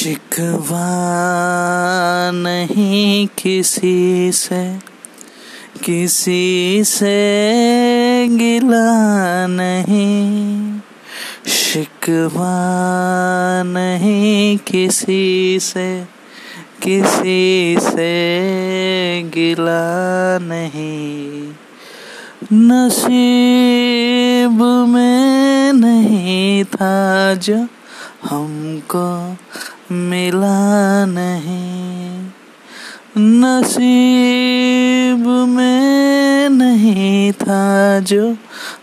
शिकवा नहीं किसी से किसी से गिला नहीं। शिकवा नहीं किसी से किसी से गिला नहीं। नसीब में नहीं था जो हमको मिला नहीं। नसीब में नहीं था जो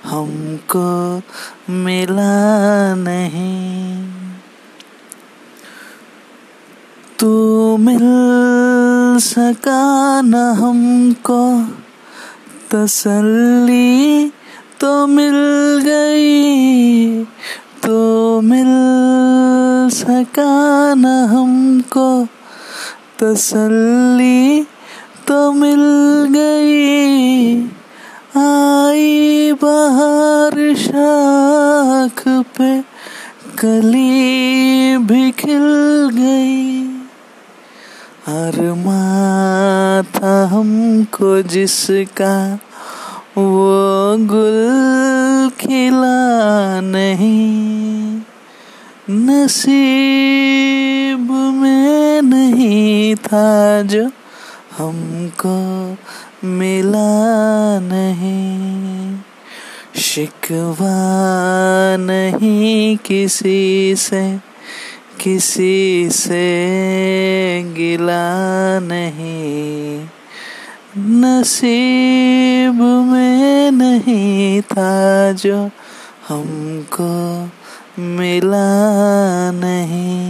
हमको मिला नहीं। तू मिल सका न हमको, तसल्ली तो मिल गई। तो मिल सका न हमको। तसल्ली तो मिल गई। आई बाहर शाख पे, कली भी खिल गई। अरमा था हमको जिसका वो गुल नसीब में नहीं था जो हमको मिला नहीं। शिकवा नहीं किसी से किसी से गिला नहीं। नसीब में नहीं था जो हमको मिला नहीं।